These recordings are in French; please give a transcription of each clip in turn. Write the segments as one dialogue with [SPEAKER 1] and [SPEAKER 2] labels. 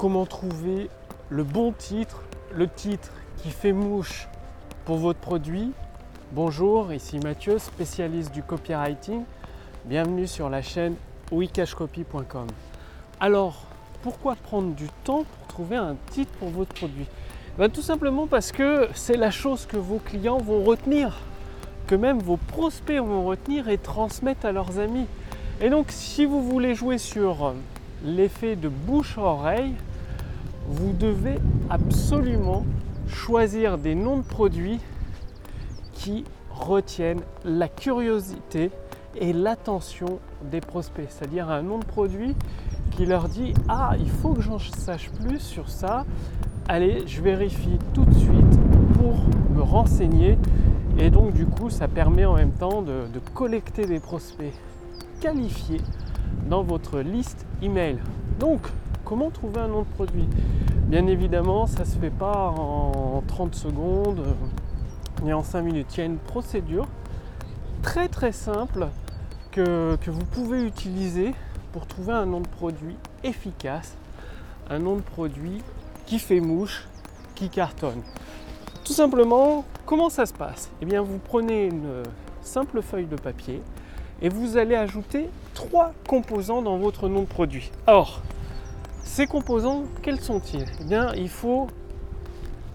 [SPEAKER 1] comment trouver le bon titre, le titre qui fait mouche pour votre produit. Bonjour, ici Mathieu, spécialiste du copywriting. Bienvenue sur la chaîne wikashcopy.com. Alors, pourquoi prendre du temps pour trouver un titre pour votre produit? Ben, Tout simplement parce que c'est la chose que vos clients vont retenir, que même vos prospects vont retenir et transmettre à leurs amis. Et donc, si vous voulez jouer sur l'effet de bouche-oreille, vous devez absolument choisir des noms de produits qui retiennent la curiosité et l'attention des prospects. C'est-à-dire un nom de produit qui leur dit Ah, il faut que j'en sache plus sur ça. Allez, je vérifie tout de suite pour me renseigner. Et donc, du coup, ça permet en même temps de, collecter des prospects qualifiés dans votre liste email. Donc, comment trouver un nom de produit? Bien évidemment, ça ne se fait pas en 30 secondes ni en 5 minutes. Il y a une procédure très très simple que, vous pouvez utiliser pour trouver un nom de produit efficace, un nom de produit qui fait mouche, qui cartonne. Tout simplement, comment ça se passe? Eh bien, vous prenez une simple feuille de papier et vous allez ajouter trois composants dans votre nom de produit. Ces composants, quels sont-ils? Eh bien, il faut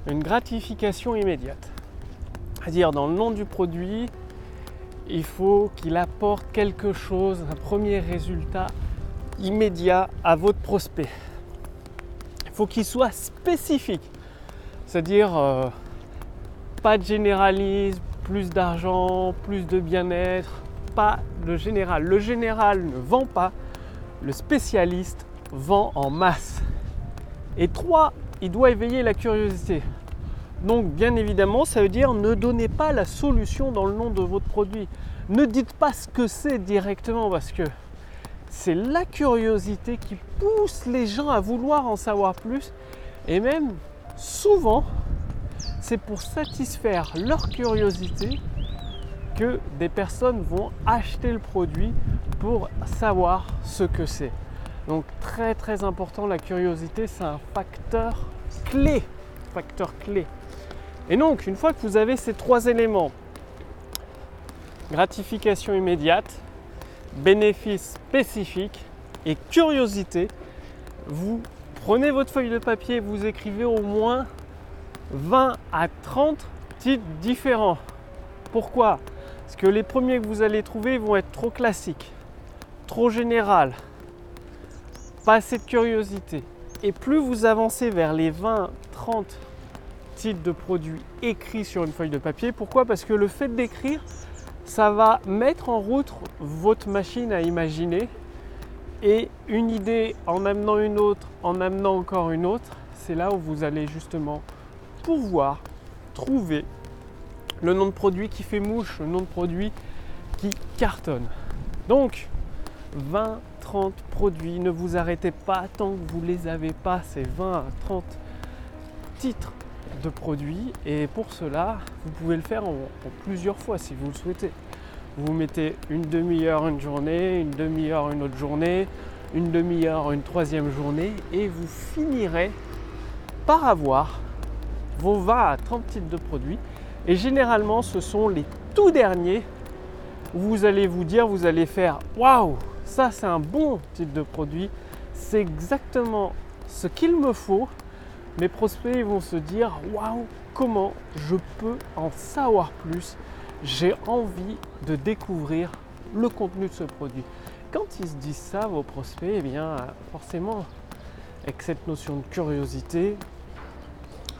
[SPEAKER 1] une gratification immédiate. C'est-à-dire, dans le nom du produit, il faut qu'il apporte quelque chose, un premier résultat immédiat à votre prospect. Il faut qu'il soit spécifique, c'est-à-dire euh, pas de généralisme, plus d'argent, plus de bien-être, pas le général. Le général ne vend pas, le spécialiste vend en masse. Et trois, il doit éveiller la curiosité. Donc bien évidemment, ça veut dire ne donnez pas la solution dans le nom de votre produit. Ne dites pas ce que c'est directement parce que c'est la curiosité qui pousse les gens à vouloir en savoir plus. Et même souvent, c'est pour satisfaire leur curiosité que des personnes vont acheter le produit pour savoir ce que c'est. Donc très très important, la curiosité c'est un facteur clé, facteur clé. Et donc une fois que vous avez ces trois éléments, gratification immédiate, bénéfice spécifique et curiosité, vous prenez votre feuille de papier, vous écrivez au moins 20 à 30 titres différents. Pourquoi? Parce que les premiers que vous allez trouver vont être trop classiques, trop général, pas assez de curiosité. Et plus vous avancez vers les 20, 30 titres de produits écrits sur une feuille de papier, pourquoi? Parce que le fait d'écrire, ça va mettre en route votre machine à imaginer et une idée en amenant une autre, en amenant encore une autre, c'est là où vous allez justement pouvoir trouver le nom de produit qui fait mouche, le nom de produit qui cartonne. Donc, 20, 30 produits, ne vous arrêtez pas tant que vous les avez pas, ces 20 à 30 titres de produits. Et pour cela, vous pouvez le faire en, plusieurs fois si vous le souhaitez. Vous mettez une demi-heure une journée, une demi-heure une autre journée, une demi-heure une troisième journée, et vous finirez par avoir vos 20 à 30 titres de produits. Et généralement, ce sont les tout derniers. Où vous allez vous dire, vous allez faire waouh, ça c'est un bon type de produit, c'est exactement ce qu'il me faut. Mes prospects vont se dire waouh, comment je peux en savoir plus? J'ai envie de découvrir le contenu de ce produit. Quand ils se disent ça, vos prospects, eh bien forcément, avec cette notion de curiosité,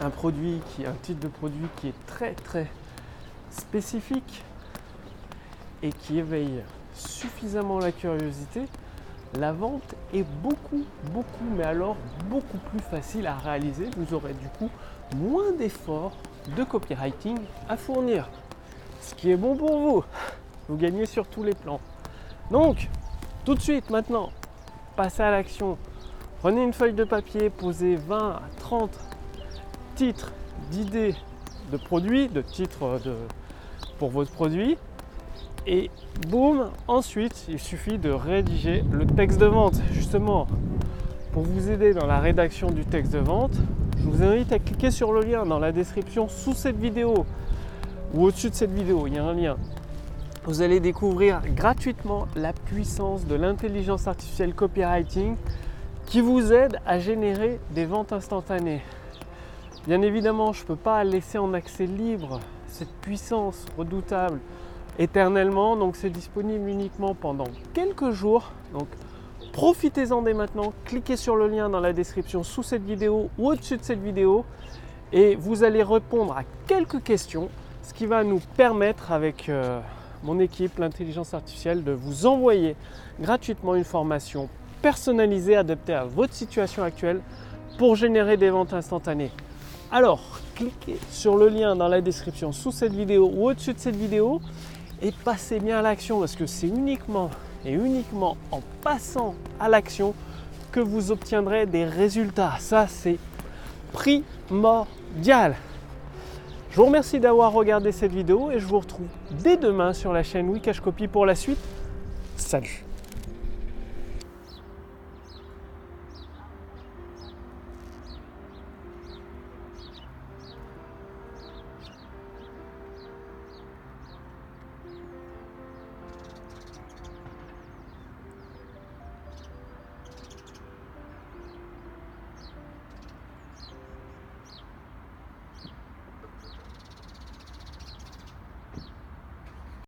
[SPEAKER 1] un produit qui, un type de produit qui est très très spécifique et qui éveille suffisamment la curiosité, la vente est beaucoup, beaucoup, mais alors beaucoup plus facile à réaliser. Vous aurez du coup moins d'efforts de copywriting à fournir. Ce qui est bon pour vous. Vous gagnez sur tous les plans. Donc, tout de suite maintenant, passez à l'action. Prenez une feuille de papier, posez 20 à 30 titre d'idées de produits, de titres de, pour votre produit. Et boum, ensuite, il suffit de rédiger le texte de vente, justement, pour vous aider dans la rédaction du texte de vente, je vous invite à cliquer sur le lien dans la description sous cette vidéo ou au-dessus de cette vidéo, il y a un lien. Vous allez découvrir gratuitement la puissance de l'intelligence artificielle copywriting qui vous aide à générer des ventes instantanées. Bien évidemment, je ne peux pas laisser en accès libre cette puissance redoutable éternellement, donc c'est disponible uniquement pendant quelques jours. Donc profitez-en dès maintenant, cliquez sur le lien dans la description sous cette vidéo ou au-dessus de cette vidéo et vous allez répondre à quelques questions, ce qui va nous permettre avec euh, mon équipe, l'intelligence artificielle, de vous envoyer gratuitement une formation personnalisée, adaptée à votre situation actuelle pour générer des ventes instantanées. Alors, cliquez sur le lien dans la description sous cette vidéo ou au-dessus de cette vidéo et passez bien à l'action parce que c'est uniquement et uniquement en passant à l'action que vous obtiendrez des résultats. Ça, c'est primordial. Je vous remercie d'avoir regardé cette vidéo et je vous retrouve dès demain sur la chaîne Wikash Copy pour la suite. Salut